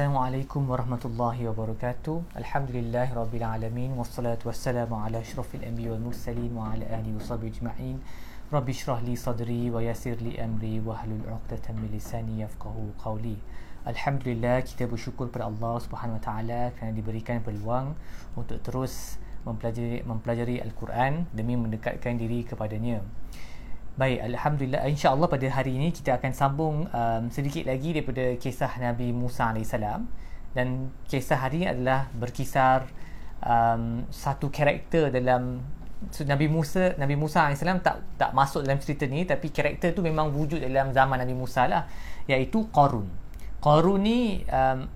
Assalamualaikum warahmatullahi wabarakatuh. Alhamdulillah rabbil alamin wassalatu wassalamu ala asyrafil anbiya wal mursalin wa ala alihi washabihi ajma'in. Rabbi shrah li sadri wa yassir li amri wa hlul 'uqdatam min lisani yafqahu qawli. Alhamdulillah kita bersyukur kepada Allah Subhanahu wa taala kerana diberikan peluang untuk terus mempelajari mempelajari al-Quran demi mendekatkan diri kepadanya. Baik, Alhamdulillah. InsyaAllah pada hari ini kita akan sambung um, sedikit lagi daripada kisah Nabi Musa AS. Dan kisah hari ini adalah berkisar um, satu karakter dalam so, Nabi Musa Nabi Musa AS tak tak masuk dalam cerita ni tapi karakter tu memang wujud dalam zaman Nabi Musa lah iaitu Qarun. Qarun ni um,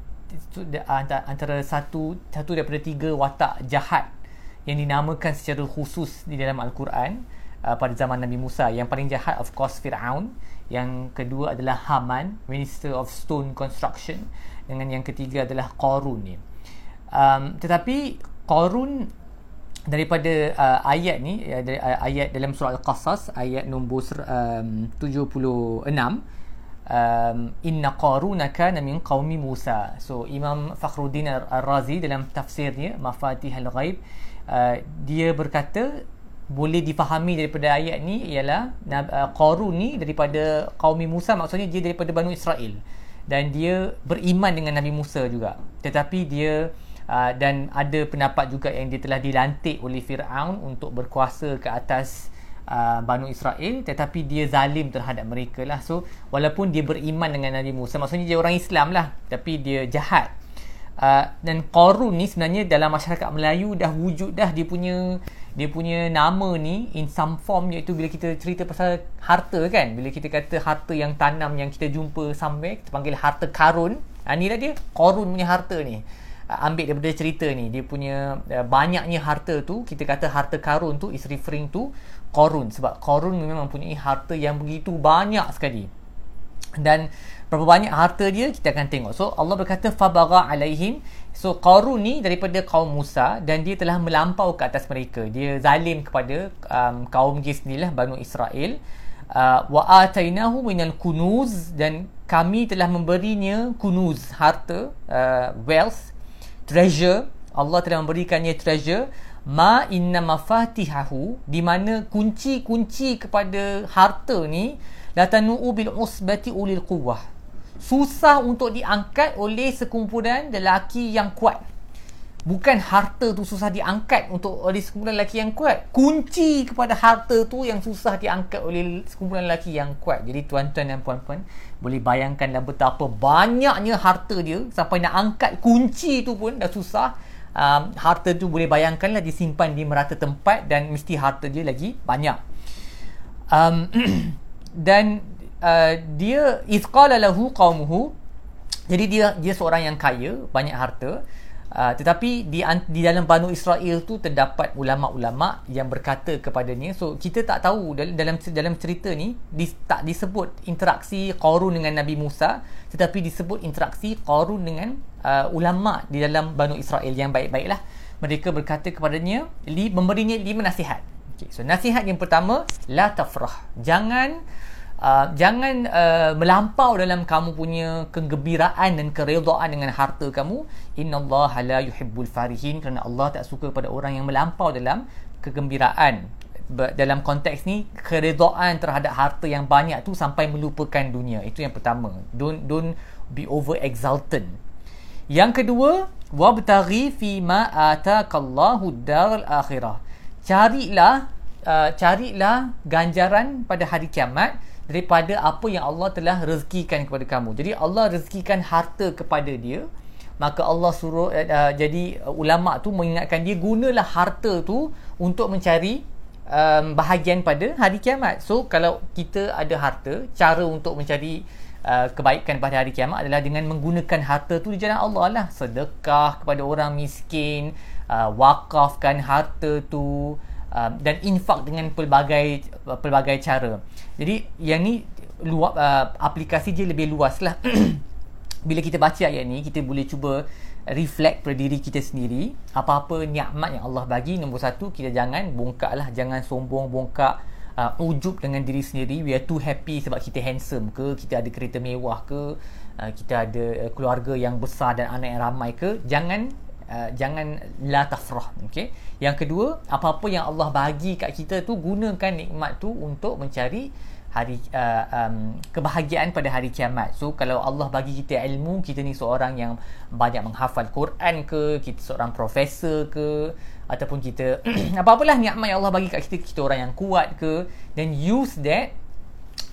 antara satu satu daripada tiga watak jahat yang dinamakan secara khusus di dalam Al-Quran uh, pada zaman Nabi Musa. Yang paling jahat of course Firaun, yang kedua adalah Haman, Minister of Stone Construction dengan yang ketiga adalah Qarun ni. Um, tetapi Qarun daripada uh, ayat ni uh, dari, uh, ayat dalam surah Al-Qasas ayat nombor um, 76 um, inna qaruna kana min qaumi Musa. So Imam Fakhruddin Ar-Razi dalam tafsirnya Mafatihul Ghaib uh, dia berkata boleh difahami daripada ayat ni ialah uh, Qarun ni daripada kaum Musa maksudnya dia daripada Banu Israel. Dan dia beriman dengan Nabi Musa juga. Tetapi dia uh, dan ada pendapat juga yang dia telah dilantik oleh Firaun untuk berkuasa ke atas uh, Banu Israel. Tetapi dia zalim terhadap mereka lah. So walaupun dia beriman dengan Nabi Musa maksudnya dia orang Islam lah. Tapi dia jahat uh, dan Qarun ni sebenarnya dalam masyarakat Melayu dah wujud dah dia punya dia punya nama ni in some form iaitu bila kita cerita pasal harta kan. Bila kita kata harta yang tanam yang kita jumpa somewhere kita panggil harta karun ha, ni lah dia korun punya harta ni. Uh, ambil daripada cerita ni dia punya uh, banyaknya harta tu kita kata harta karun tu is referring to korun sebab korun memang mempunyai harta yang begitu banyak sekali. Dan berapa banyak harta dia kita akan tengok. So Allah berkata fabagha alaihim. So Qarun ni daripada kaum Musa dan dia telah melampau ke atas mereka. Dia zalim kepada um, kaum dia sendirilah Banu Israel. Uh, wa atainahu minal kunuz dan kami telah memberinya kunuz harta uh, wealth treasure. Allah telah memberikannya treasure. Ma inna mafatihahu di mana kunci-kunci kepada harta ni latanu bil usbati ulil quwwah susah untuk diangkat oleh sekumpulan lelaki yang kuat. Bukan harta tu susah diangkat untuk oleh sekumpulan lelaki yang kuat. Kunci kepada harta tu yang susah diangkat oleh sekumpulan lelaki yang kuat. Jadi tuan-tuan dan puan-puan boleh bayangkanlah betapa banyaknya harta dia sampai nak angkat kunci tu pun dah susah. Um, harta tu boleh bayangkanlah disimpan di merata tempat dan mesti harta dia lagi banyak. Um, dan Uh, dia isqala lahu qaumuhu jadi dia dia seorang yang kaya banyak harta uh, tetapi di di dalam Banu Israel tu terdapat ulama-ulama yang berkata kepadanya so kita tak tahu dalam, dalam cerita ni di, tak disebut interaksi Qarun dengan Nabi Musa tetapi disebut interaksi Qarun dengan uh, ulama di dalam Banu Israel yang baik-baiklah. Mereka berkata kepadanya li, memberinya lima nasihat. Okay, so nasihat yang pertama la tafrah. Jangan Uh, jangan uh, melampau dalam kamu punya kegembiraan dan keredaan dengan harta kamu. Innallaha la yuhibbul farihin kerana Allah tak suka pada orang yang melampau dalam kegembiraan. Dalam konteks ni keredaan terhadap harta yang banyak tu sampai melupakan dunia. Itu yang pertama. Don't don't be over exultant yang kedua wabtaghi fi ma atakallahu daral akhirah. Carilah uh, carilah ganjaran pada hari kiamat daripada apa yang Allah telah rezekikan kepada kamu. Jadi Allah rezekikan harta kepada dia, maka Allah suruh uh, jadi uh, ulama tu mengingatkan dia gunalah harta tu untuk mencari um, bahagian pada hari kiamat. So kalau kita ada harta, cara untuk mencari uh, kebaikan pada hari kiamat adalah dengan menggunakan harta tu di jalan Allah lah. Sedekah kepada orang miskin, uh, wakafkan harta tu, uh, dan infak dengan pelbagai pelbagai cara. Jadi yang ni luas uh, aplikasi dia lebih luas lah. Bila kita baca ayat ni kita boleh cuba reflect pada diri kita sendiri apa-apa nikmat yang Allah bagi nombor satu kita jangan bongkak lah jangan sombong bongkak uh, ujub dengan diri sendiri we are too happy sebab kita handsome ke kita ada kereta mewah ke uh, kita ada uh, keluarga yang besar dan anak yang ramai ke jangan uh, jangan la tafrah okey yang kedua apa-apa yang Allah bagi kat kita tu gunakan nikmat tu untuk mencari hari uh, um, kebahagiaan pada hari kiamat. So kalau Allah bagi kita ilmu, kita ni seorang yang banyak menghafal Quran ke, kita seorang profesor ke ataupun kita apa-apalah nikmat yang Allah bagi kat kita, kita orang yang kuat ke, then use that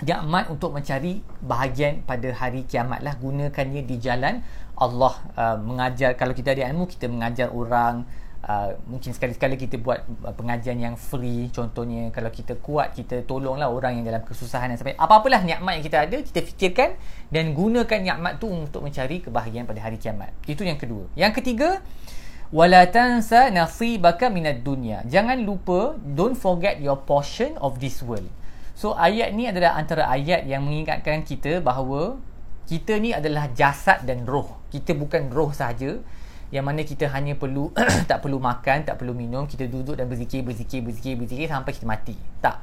nikmat untuk mencari bahagian pada hari kiamat lah gunakannya di jalan Allah uh, mengajar kalau kita ada ilmu kita mengajar orang Uh, mungkin sekali-sekala kita buat uh, pengajian yang free contohnya kalau kita kuat kita tolonglah orang yang dalam kesusahan dan sampai apa-apalah nikmat yang kita ada kita fikirkan dan gunakan nikmat tu untuk mencari kebahagiaan pada hari kiamat. Itu yang kedua. Yang ketiga wala tansa nasibaka minad dunya. Jangan lupa don't forget your portion of this world. So ayat ni adalah antara ayat yang mengingatkan kita bahawa kita ni adalah jasad dan roh kita bukan roh sahaja yang mana kita hanya perlu tak perlu makan, tak perlu minum, kita duduk dan berzikir, berzikir, berzikir, berzikir sampai kita mati. Tak.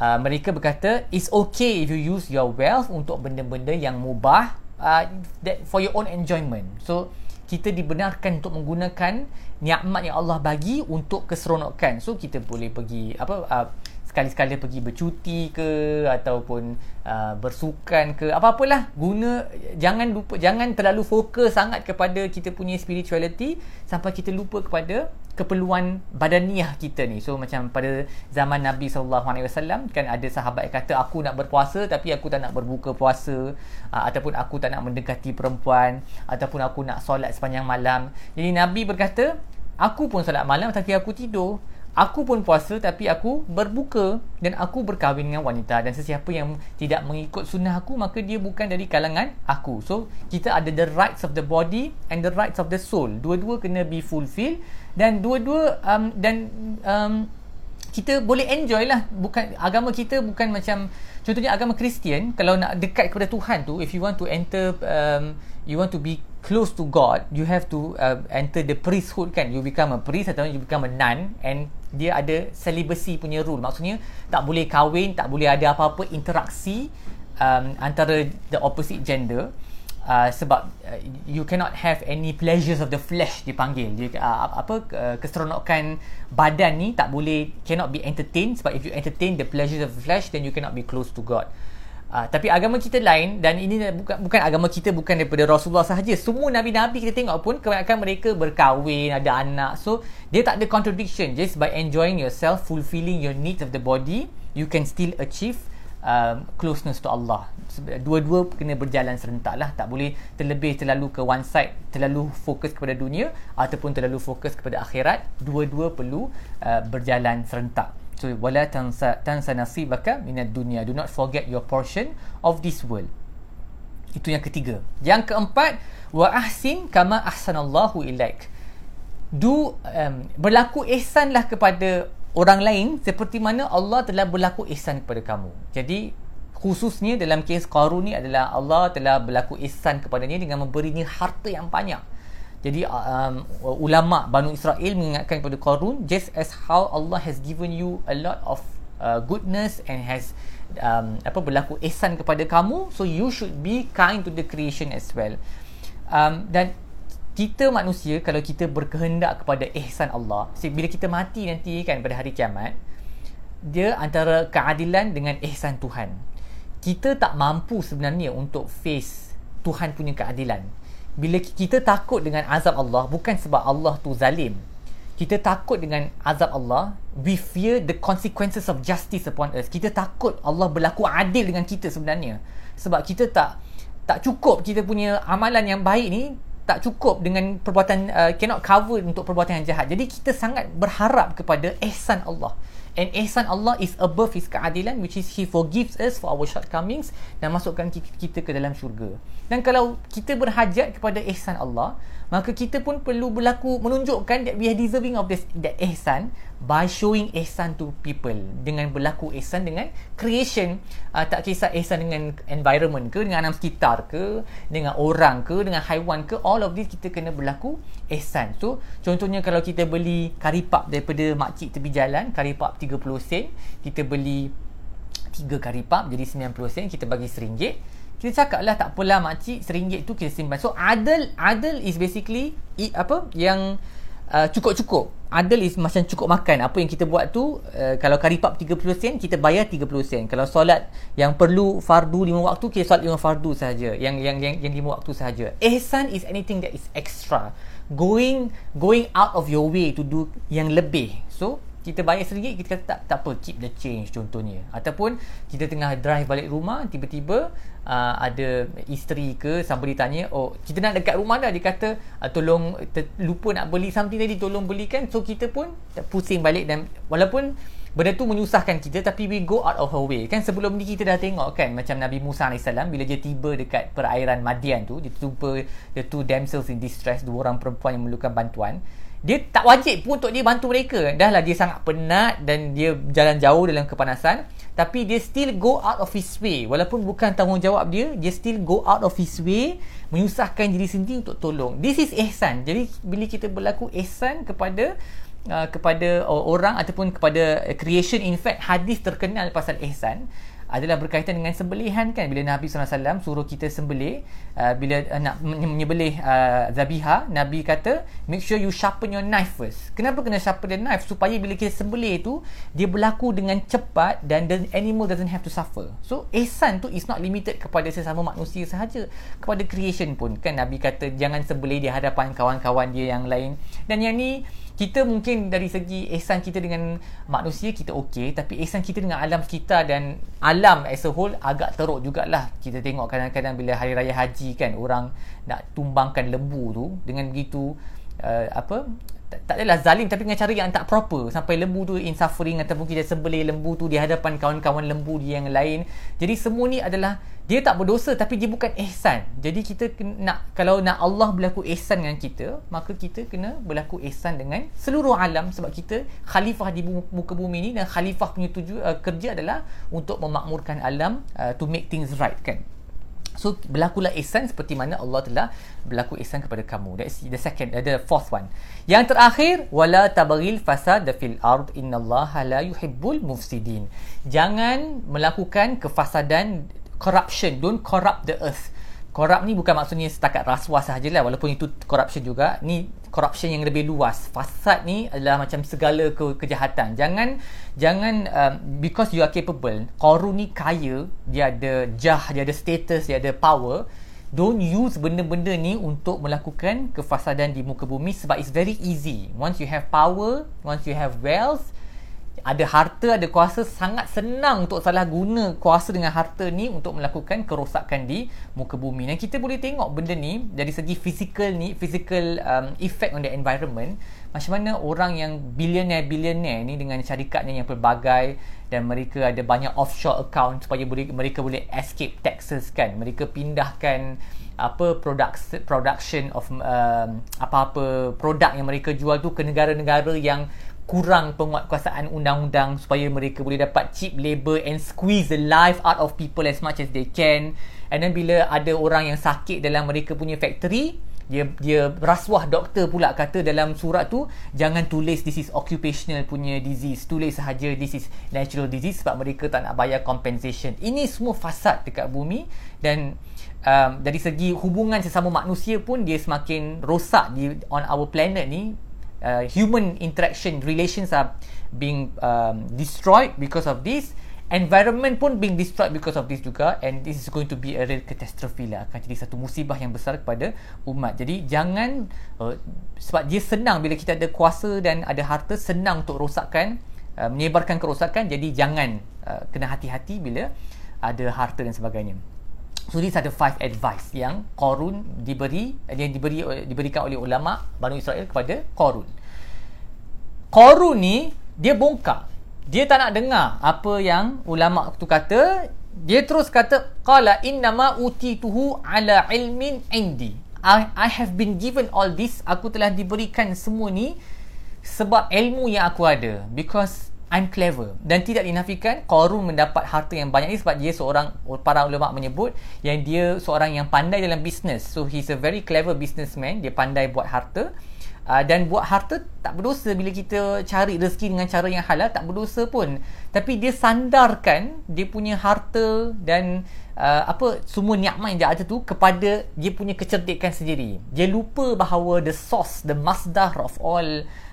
Uh, mereka berkata, it's okay if you use your wealth untuk benda-benda yang mubah uh, that for your own enjoyment. So, kita dibenarkan untuk menggunakan nikmat yang Allah bagi untuk keseronokan. So, kita boleh pergi apa uh, sekali-sekala pergi bercuti ke ataupun uh, bersukan ke apa-apalah. Guna jangan lupa jangan terlalu fokus sangat kepada kita punya spirituality sampai kita lupa kepada keperluan badaniah kita ni. So macam pada zaman Nabi SAW kan ada sahabat yang kata aku nak berpuasa tapi aku tak nak berbuka puasa. Uh, ataupun aku tak nak mendekati perempuan. Ataupun aku nak solat sepanjang malam. Jadi Nabi berkata aku pun solat malam tapi aku tidur Aku pun puasa tapi aku berbuka dan aku berkahwin dengan wanita dan sesiapa yang tidak mengikut sunnah aku maka dia bukan dari kalangan aku. So kita ada the rights of the body and the rights of the soul. Dua-dua kena be fulfill dan dua-dua um, dan um, kita boleh enjoy lah. Bukan agama kita bukan macam contohnya agama Kristian kalau nak dekat kepada Tuhan tu if you want to enter um, you want to be close to God you have to uh, enter the priesthood kan. You become a priest atau you become a nun and dia ada celibacy punya rule. Maksudnya tak boleh kahwin tak boleh ada apa-apa interaksi um, antara the opposite gender uh, sebab uh, you cannot have any pleasures of the flesh dipanggil dia uh, apa uh, keseronokan badan ni tak boleh cannot be entertained sebab if you entertain the pleasures of the flesh then you cannot be close to God Uh, tapi agama kita lain dan ini bukan bukan agama kita bukan daripada Rasulullah sahaja. Semua nabi-nabi kita tengok pun kebanyakan mereka berkahwin, ada anak. So dia tak ada contradiction. Just by enjoying yourself, fulfilling your needs of the body, you can still achieve um, closeness to Allah. Dua-dua kena berjalan serentak lah. Tak boleh terlebih terlalu ke one side, terlalu fokus kepada dunia ataupun terlalu fokus kepada akhirat. Dua-dua perlu uh, berjalan serentak. So wala tansa tansa nasibaka minad dunya. Do not forget your portion of this world. Itu yang ketiga. Yang keempat, wa ahsin kama ahsanallahu ilaik. Do um, berlaku ihsanlah kepada orang lain seperti mana Allah telah berlaku ihsan kepada kamu. Jadi khususnya dalam kes Qarun ni adalah Allah telah berlaku ihsan kepadanya dengan memberinya harta yang banyak. Jadi um, ulama Banu Israel mengingatkan kepada Qarun just as how Allah has given you a lot of uh, goodness and has um, apa berlaku ihsan kepada kamu so you should be kind to the creation as well. Um, dan kita manusia kalau kita berkehendak kepada ihsan Allah bila kita mati nanti kan pada hari kiamat dia antara keadilan dengan ihsan Tuhan. Kita tak mampu sebenarnya untuk face Tuhan punya keadilan. Bila kita takut dengan azab Allah bukan sebab Allah tu zalim. Kita takut dengan azab Allah we fear the consequences of justice upon us. Kita takut Allah berlaku adil dengan kita sebenarnya. Sebab kita tak tak cukup kita punya amalan yang baik ni tak cukup dengan perbuatan uh, cannot cover untuk perbuatan yang jahat jadi kita sangat berharap kepada ihsan Allah And ihsan Allah is above his keadilan which is he forgives us for our shortcomings dan masukkan kita ke dalam syurga. Dan kalau kita berhajat kepada ihsan Allah, maka kita pun perlu berlaku menunjukkan that we are deserving of this that ihsan by showing ihsan to people. Dengan berlaku ihsan dengan creation. Uh, tak kisah ihsan dengan environment ke dengan alam sekitar ke dengan orang ke dengan haiwan ke all of this kita kena berlaku ihsan. So contohnya kalau kita beli karipap daripada makcik tepi jalan karipap 30 sen kita beli 3 karipap jadi 90 sen kita bagi RM1 kita cakap lah tak apalah makcik seringgit tu kita simpan. So adil adil is basically i, apa yang uh, cukup-cukup. Adil is macam cukup makan. Apa yang kita buat tu uh, kalau karipap 30 sen kita bayar 30 sen. Kalau solat yang perlu fardu 5 waktu kita solat 5 fardu sahaja. Yang yang yang yang 5 waktu sahaja. Ihsan is anything that is extra. Going going out of your way to do yang lebih. So kita bayar sedikit kita kata tak, tak apa keep the change contohnya. Ataupun kita tengah drive balik rumah tiba-tiba uh, ada isteri ke somebody tanya oh kita nak dekat rumah dah dia kata uh, tolong ter, lupa nak beli something tadi tolong belikan. So kita pun pusing balik dan walaupun benda tu menyusahkan kita tapi we go out of our way. Kan sebelum ni kita dah tengok kan macam Nabi Musa AS bila dia tiba dekat perairan Madian tu dia jumpa the two damsels in distress dua orang perempuan yang memerlukan bantuan dia tak wajib pun untuk dia bantu mereka. Dah lah dia sangat penat dan dia jalan jauh dalam kepanasan. Tapi dia still go out of his way. Walaupun bukan tanggungjawab dia dia still go out of his way menyusahkan diri sendiri untuk tolong. This is ihsan. Jadi bila kita berlaku ihsan kepada uh, kepada orang ataupun kepada creation in fact hadis terkenal pasal ihsan adalah berkaitan dengan sembelihan kan. Bila Nabi SAW suruh kita sembelih uh, bila uh, nak menyembelih uh, zabiha Nabi kata make sure you sharpen your knife first. Kenapa kena sharpen the knife? Supaya bila kita sembelih tu dia berlaku dengan cepat dan the animal doesn't have to suffer. So ihsan tu is not limited kepada sesama manusia sahaja. Kepada creation pun. Kan Nabi kata jangan sembelih di hadapan kawan-kawan dia yang lain. Dan yang ni kita mungkin dari segi ihsan kita dengan manusia kita okey tapi ihsan kita dengan alam sekitar dan alam as a whole agak teruk jugalah. Kita tengok kadang-kadang bila hari raya haji kan orang nak tumbangkan lembu tu dengan begitu uh, apa tak, tak adalah zalim tapi dengan cara yang tak proper. Sampai lembu tu in suffering ataupun kita sembelih lembu tu di hadapan kawan-kawan lembu dia yang lain. Jadi semua ni adalah dia tak berdosa tapi dia bukan ihsan jadi kita nak kalau nak Allah berlaku ihsan dengan kita maka kita kena berlaku ihsan dengan seluruh alam sebab kita khalifah di muka bumi ni dan khalifah punya tuju uh, kerja adalah untuk memakmurkan alam uh, to make things right kan So berlakulah ihsan seperti mana Allah telah berlaku ihsan kepada kamu. That's the second, uh, the fourth one. Yang terakhir, wala tabaghil fasad fil ard innallaha la yuhibbul mufsidin. Jangan melakukan kefasadan corruption. Don't corrupt the earth. Corrupt ni bukan maksudnya setakat rasuah sahajalah walaupun itu corruption juga. Ni corruption yang lebih luas. Fasad ni adalah macam segala ke- kejahatan. Jangan jangan um, because you are capable. Korun ni kaya, dia ada jah, dia ada status, dia ada power. Don't use benda-benda ni untuk melakukan kefasadan di muka bumi sebab it's very easy. Once you have power, once you have wealth, ada harta, ada kuasa sangat senang untuk salah guna kuasa dengan harta ni untuk melakukan kerosakan di muka bumi. Dan kita boleh tengok benda ni dari segi fizikal ni, physical um, effect on the environment. Macam mana orang yang billionaire-billionaire ni dengan syarikatnya yang pelbagai dan mereka ada banyak offshore account supaya boleh, mereka boleh escape taxes kan. Mereka pindahkan apa production production of um, apa-apa produk yang mereka jual tu ke negara-negara yang kurang penguatkuasaan undang-undang supaya mereka boleh dapat cheap labour and squeeze the life out of people as much as they can. And then bila ada orang yang sakit dalam mereka punya factory dia dia rasuah doktor pula kata dalam surat tu jangan tulis this is occupational punya disease tulis sahaja this is natural disease sebab mereka tak nak bayar compensation. Ini semua fasad dekat bumi dan um, dari segi hubungan sesama manusia pun dia semakin rosak di on our planet ni uh, human interaction relations are being um, destroyed because of this. Environment pun being destroyed because of this juga. And this is going to be a real catastrophe lah. Akan jadi satu musibah yang besar kepada umat. Jadi jangan uh, sebab dia senang bila kita ada kuasa dan ada harta senang untuk rosakkan uh, menyebarkan kerosakan. Jadi jangan uh, kena hati-hati bila ada harta dan sebagainya So these are the five advice yang Korun diberi yang diberi diberikan oleh ulama Banu Israel kepada Korun. Korun ni dia bongkar. Dia tak nak dengar apa yang ulama tu kata. Dia terus kata qala innama utituhu ala ilmin indi. I, I have been given all this. Aku telah diberikan semua ni sebab ilmu yang aku ada. Because I'm clever. Dan tidak dinafikan Qarun mendapat harta yang banyak ni sebab dia seorang para ulama menyebut yang dia seorang yang pandai dalam bisnes so he's a very clever businessman. Dia pandai buat harta. Uh, dan buat harta tak berdosa bila kita cari rezeki dengan cara yang halal tak berdosa pun. Tapi dia sandarkan dia punya harta dan uh, apa semua nikmat yang dia ada tu kepada dia punya kecerdikan sendiri. Dia lupa bahawa the source, the masdar of all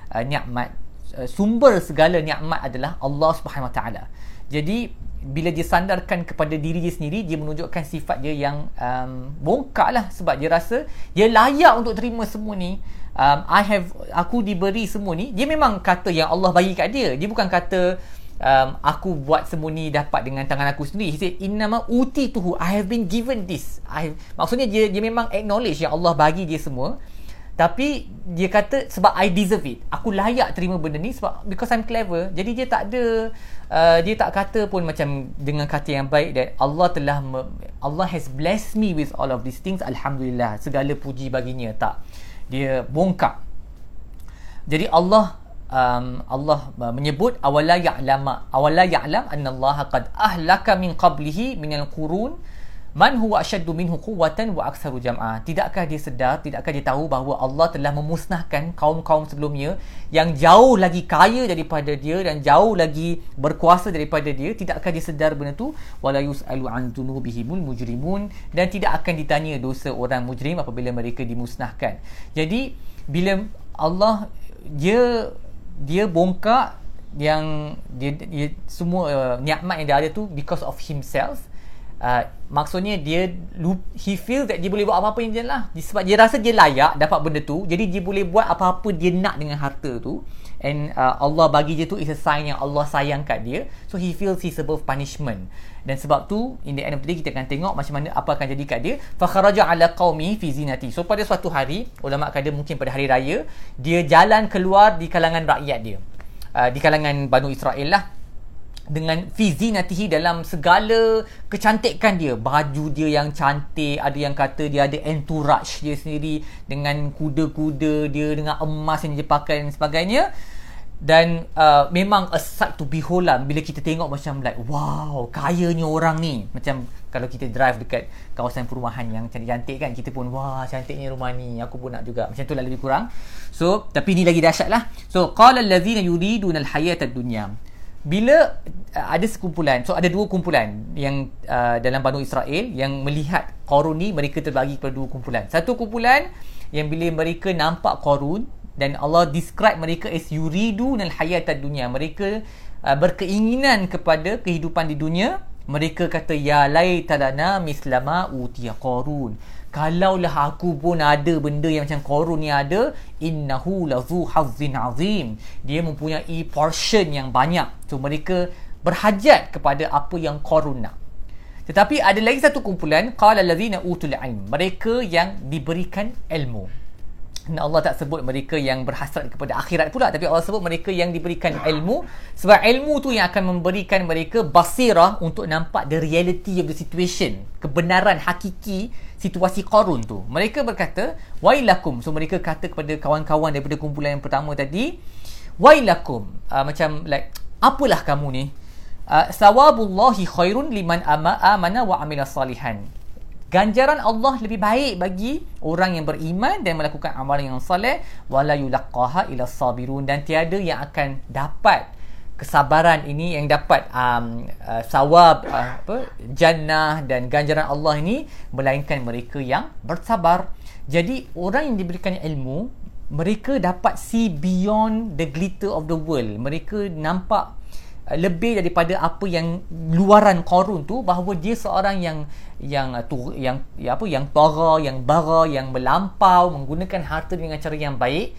uh, nikmat, uh, sumber segala nikmat adalah Allah Subhanahu Wa Taala. Jadi bila dia sandarkan kepada diri dia sendiri dia menunjukkan sifat dia yang um, bongkak lah sebab dia rasa dia layak untuk terima semua ni um, I have aku diberi semua ni dia memang kata yang Allah bagi kat dia dia bukan kata um, aku buat semua ni dapat dengan tangan aku sendiri. He said, Innama uti tuhu. I have been given this. I maksudnya dia dia memang acknowledge yang Allah bagi dia semua. Tapi dia kata sebab I deserve it. Aku layak terima benda ni sebab because I'm clever. Jadi dia tak ada uh, dia tak kata pun macam dengan kata yang baik that Allah telah me, Allah has blessed me with all of these things. Alhamdulillah. Segala puji baginya. Tak. Dia bongkak. Jadi Allah um, Allah uh, menyebut awala ya'lama awala ya'lam anna Allah qad ahlaka min qablihi min al-qurun man huwa ashaddu minhu quwwatan wa aktsaru jam'a tidakkah dia sedar tidakkah dia tahu bahawa Allah telah memusnahkan kaum-kaum sebelumnya yang jauh lagi kaya daripada dia dan jauh lagi berkuasa daripada dia? Tidakkah dia sedar benda tu? Wala yusalu an dzunubihimul mujrimun. Dan tidak akan ditanya dosa orang mujrim apabila mereka dimusnahkan. Jadi bila Allah dia dia bongkak yang dia, dia semua uh, nikmat yang dia ada tu because of himself uh, maksudnya dia he feel that dia boleh buat apa-apa yang dia lah sebab dia rasa dia layak dapat benda tu jadi dia boleh buat apa-apa dia nak dengan harta tu. And uh, Allah bagi dia tu is a sign yang Allah sayang kat dia. So he feels he's above punishment. Dan sebab tu in the end of the day kita akan tengok macam mana apa akan jadi kat dia. Fa kharaja ala qaumi fi zinati. So pada suatu hari ulama kata mungkin pada hari raya dia jalan keluar di kalangan rakyat dia. Uh, di kalangan Banu Israel lah dengan fizinatihi dalam segala kecantikan dia. Baju dia yang cantik ada yang kata dia ada entourage dia sendiri dengan kuda-kuda dia dengan emas yang dia pakai dan sebagainya. Dan uh, memang a sight to behold lah bila kita tengok macam like wow kayanya orang ni. Macam kalau kita drive dekat kawasan perumahan yang cantik-cantik kan kita pun wah cantiknya rumah ni. Aku pun nak juga. Macam tu lah lebih kurang. So tapi ni lagi dahsyat lah. So qala allazina yuriduna alhayata ad-dunya bila uh, ada sekumpulan so ada dua kumpulan yang uh, dalam Banu Israel yang melihat Qarun ni mereka terbagi kepada dua kumpulan. Satu kumpulan yang bila mereka nampak Qarun dan Allah describe mereka as yuridu nal hayatad dunya mereka uh, berkeinginan kepada kehidupan di dunia mereka kata ya laitalana mislama utiya qarun kalaulah aku pun ada benda yang macam korun ni ada innahu lazu hazzin azim. Dia mempunyai portion yang banyak. So mereka berhajat kepada apa yang korun nak. Tetapi ada lagi satu kumpulan qala allazina utul ilm. Mereka yang diberikan ilmu dan Allah tak sebut mereka yang berhasrat kepada akhirat pula tapi Allah sebut mereka yang diberikan ilmu. Sebab ilmu tu yang akan memberikan mereka basirah untuk nampak the reality of the situation kebenaran hakiki situasi Qarun tu. Mereka berkata wailakum. So mereka kata kepada kawan-kawan daripada kumpulan yang pertama tadi wailakum. Uh, macam like apalah kamu ni? Uh, sawabullahi khairun liman ama amana wa amila salihan ganjaran Allah lebih baik bagi orang yang beriman dan melakukan amalan yang soleh. Wala yulaqaha ila sabirun. Dan tiada yang akan dapat kesabaran ini yang dapat um, uh, sawab uh, apa jannah dan ganjaran Allah ini melainkan mereka yang bersabar. Jadi orang yang diberikan ilmu mereka dapat see beyond the glitter of the world. Mereka nampak Uh, lebih daripada apa yang luaran korun tu bahawa dia seorang yang yang uh, tu yang ya apa yang tara yang bara yang melampau menggunakan harta dengan cara yang baik.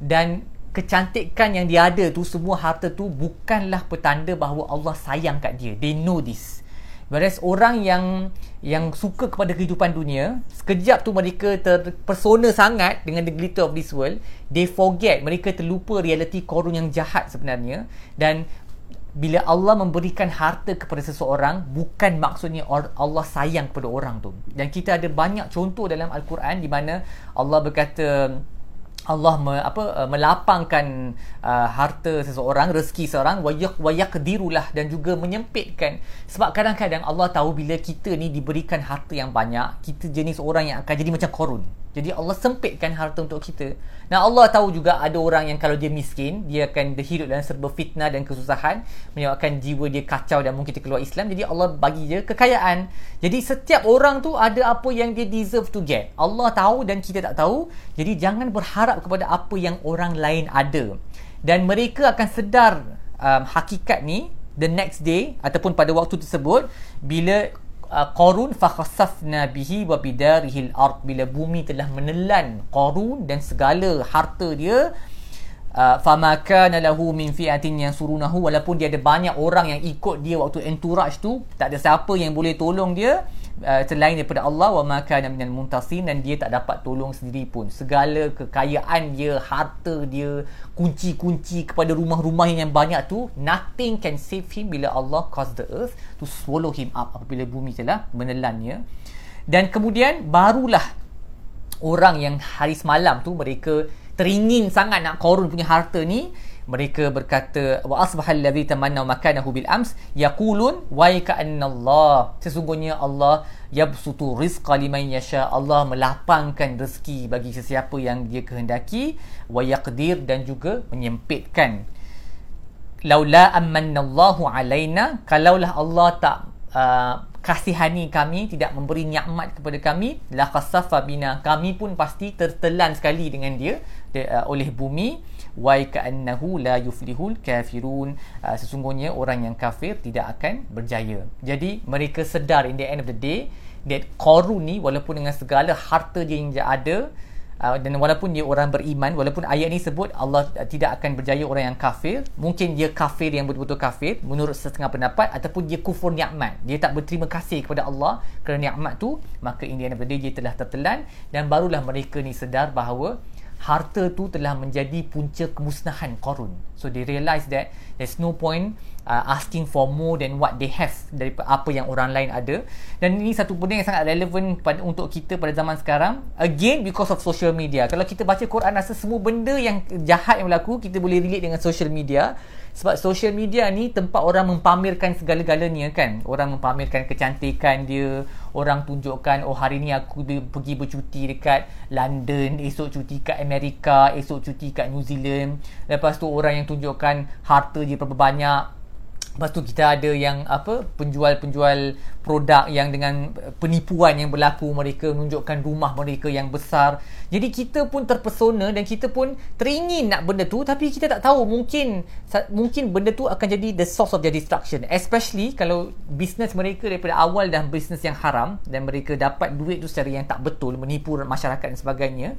Dan kecantikan yang dia ada tu semua harta tu bukanlah petanda bahawa Allah sayang kat dia. They know this. Whereas orang yang yang suka kepada kehidupan dunia sekejap tu mereka terpersona sangat dengan the glitter of this world. They forget mereka terlupa reality korun yang jahat sebenarnya. Dan bila Allah memberikan harta kepada seseorang bukan maksudnya Allah sayang kepada orang tu. Dan kita ada banyak contoh dalam al-Quran di mana Allah berkata Allah me, apa uh, melapangkan uh, harta seseorang rezeki seseorang wayak wayakdirulah dan juga menyempitkan. Sebab kadang-kadang Allah tahu bila kita ni diberikan harta yang banyak kita jenis orang yang akan jadi macam korun Jadi Allah sempitkan harta untuk kita. Nah Allah tahu juga ada orang yang kalau dia miskin, dia akan hidup dalam serba fitnah dan kesusahan, menyebabkan jiwa dia kacau dan mungkin keluar Islam. Jadi Allah bagi dia kekayaan. Jadi setiap orang tu ada apa yang dia deserve to get. Allah tahu dan kita tak tahu. Jadi jangan berharap kepada apa yang orang lain ada. Dan mereka akan sedar um, hakikat ni the next day ataupun pada waktu tersebut bila uh, Qarun fakhasafna bihi wa bidarihi al-ard bila bumi telah menelan Qarun dan segala harta dia uh, fama kana lahu min fi'atin yansurunahu walaupun dia ada banyak orang yang ikut dia waktu entourage tu tak ada siapa yang boleh tolong dia uh, selain daripada Allah wa maka minal muntasin dan dia tak dapat tolong sendiri pun. Segala kekayaan dia harta dia kunci-kunci kepada rumah-rumah yang banyak tu nothing can save him bila Allah cause the earth to swallow him up apabila bumi telah menelannya. Dan kemudian barulah orang yang hari semalam tu mereka teringin sangat nak korun punya harta ni mereka berkata wa asbahal ladzi tamanna makanahu bil ams yaqulun wa ka'anna Allah sesungguhnya Allah yabsutu rizqa liman yasha. Allah melapangkan rezeki bagi sesiapa yang dia kehendaki wa yaqdir dan juga menyempitkan. Laula amanna Allahu alaina kalaulah Allah tak uh, kasihani kami tidak memberi nikmat kepada kami la khasafa bina. Kami pun pasti tertelan sekali dengan dia de, uh, oleh bumi wa ka'annahu la yuflihul kafirun. Uh, sesungguhnya orang yang kafir tidak akan berjaya. Jadi mereka sedar in the end of the day that Qarun ni walaupun dengan segala harta dia yang dia ada Uh, dan walaupun dia orang beriman walaupun ayat ni sebut Allah uh, tidak akan berjaya orang yang kafir mungkin dia kafir yang betul-betul kafir menurut setengah pendapat ataupun dia kufur nikmat. Dia tak berterima kasih kepada Allah kerana nikmat tu maka in the end of the day dia telah tertelan dan barulah mereka ni sedar bahawa harta tu telah menjadi punca kemusnahan Qarun. So they realise that there's no point uh, asking for more than what they have daripada apa yang orang lain ada. Dan ini satu benda yang sangat relevan pada untuk kita pada zaman sekarang. Again because of social media. Kalau kita baca Quran rasa semua benda yang jahat yang berlaku kita boleh relate dengan social media sebab social media ni tempat orang mempamerkan segala-galanya kan? Orang mempamerkan kecantikan dia orang tunjukkan oh hari ni aku pergi bercuti dekat London esok cuti kat Amerika esok cuti kat New Zealand. Lepas tu orang yang tunjukkan harta dia berapa banyak Lepas tu kita ada yang apa penjual-penjual produk yang dengan penipuan yang berlaku mereka menunjukkan rumah mereka yang besar. Jadi kita pun terpesona dan kita pun teringin nak benda tu tapi kita tak tahu mungkin mungkin benda tu akan jadi the source of their destruction. Especially kalau bisnes mereka daripada awal dah bisnes yang haram dan mereka dapat duit tu secara yang tak betul menipu masyarakat dan sebagainya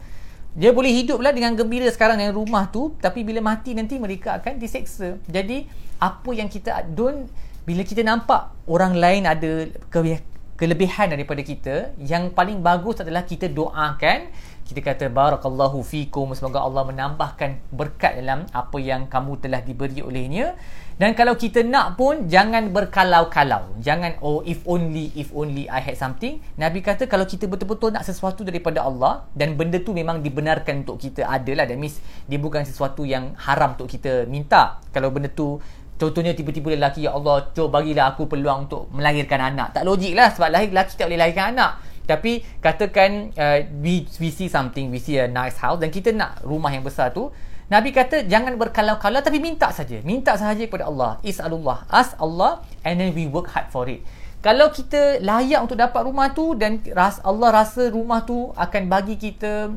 dia boleh hidup lah dengan gembira sekarang dengan rumah tu tapi bila mati nanti mereka akan diseksa. Jadi apa yang kita don't bila kita nampak orang lain ada ke, kelebihan daripada kita yang paling bagus adalah kita doakan. Kita kata barakallahu fikum. Semoga Allah menambahkan berkat dalam apa yang kamu telah diberi olehnya dan kalau kita nak pun jangan berkalau-kalau. Jangan oh if only if only I had something. Nabi kata kalau kita betul-betul nak sesuatu daripada Allah dan benda tu memang dibenarkan untuk kita adalah that means dia bukan sesuatu yang haram untuk kita minta. Kalau benda tu contohnya tiba-tiba lelaki ya Allah cuba bagilah aku peluang untuk melahirkan anak. Tak logik lah sebab lahir lelaki tak boleh lahirkan anak. Tapi katakan uh, we, we see something, we see a nice house dan kita nak rumah yang besar tu Nabi kata jangan berkalau-kalau tapi minta saja. Minta sahaja kepada Allah. Is'alullah. Ask Allah and then we work hard for it. Kalau kita layak untuk dapat rumah tu dan Allah rasa rumah tu akan bagi kita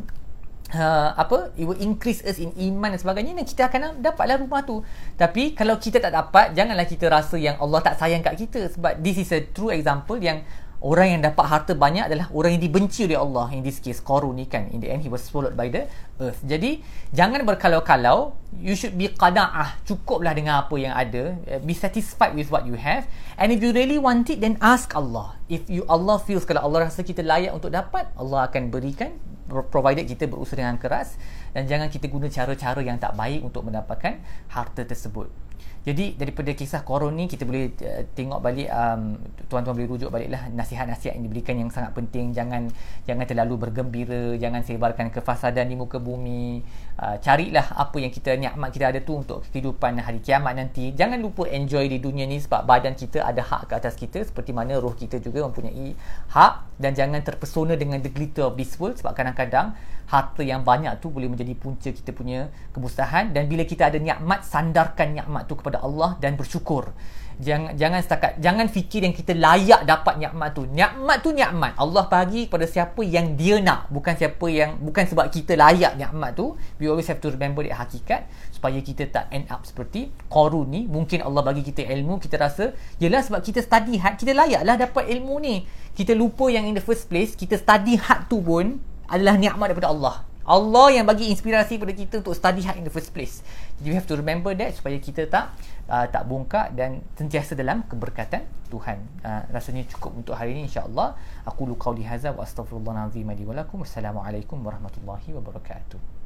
uh, apa it will increase us in iman dan sebagainya dan kita akan dapatlah rumah tu. Tapi kalau kita tak dapat janganlah kita rasa yang Allah tak sayang kat kita sebab this is a true example yang orang yang dapat harta banyak adalah orang yang dibenci oleh Allah in this case Qarun ni kan in the end he was swallowed by the earth. Jadi jangan berkalau-kalau. You should be qana'ah cukuplah dengan apa yang ada. Uh, be satisfied with what you have. And if you really want it then ask Allah. If you Allah feels kalau Allah rasa kita layak untuk dapat Allah akan berikan provided kita berusaha dengan keras. Dan jangan kita guna cara-cara yang tak baik untuk mendapatkan harta tersebut jadi daripada kisah koron ni kita boleh uh, tengok balik um, tuan-tuan boleh rujuk baliklah nasihat-nasihat yang diberikan yang sangat penting. Jangan jangan terlalu bergembira jangan sebarkan kefasadan di muka bumi. Uh, carilah apa yang kita nikmat kita ada tu untuk kehidupan hari kiamat nanti. Jangan lupa enjoy di dunia ni sebab badan kita ada hak ke atas kita seperti mana roh kita juga mempunyai hak. Dan jangan terpesona dengan the glitter of this world sebab kadang-kadang harta yang banyak tu boleh menjadi punca kita punya kemusnahan. Dan bila kita ada nikmat sandarkan nikmat tu kepada Allah dan bersyukur. Jangan jangan setakat jangan fikir yang kita layak dapat nikmat tu. Nikmat tu nikmat. Allah bagi kepada siapa yang dia nak bukan siapa yang bukan sebab kita layak nikmat tu. We always have to remember that hakikat supaya kita tak end up seperti Qarun ni. Mungkin Allah bagi kita ilmu kita rasa yelah sebab kita study hard kita layaklah dapat ilmu ni. Kita lupa yang in the first place kita study hard tu pun adalah nikmat daripada Allah Allah yang bagi inspirasi pada kita untuk study hard in the first place. You have to remember that supaya kita tak uh, tak bongkak dan sentiasa dalam keberkatan Tuhan. Uh, rasanya cukup untuk hari ini insya-Allah. Aku lu qauli hadza wa astaghfirullahalazim li wa lakum. Wassalamualaikum warahmatullahi wabarakatuh.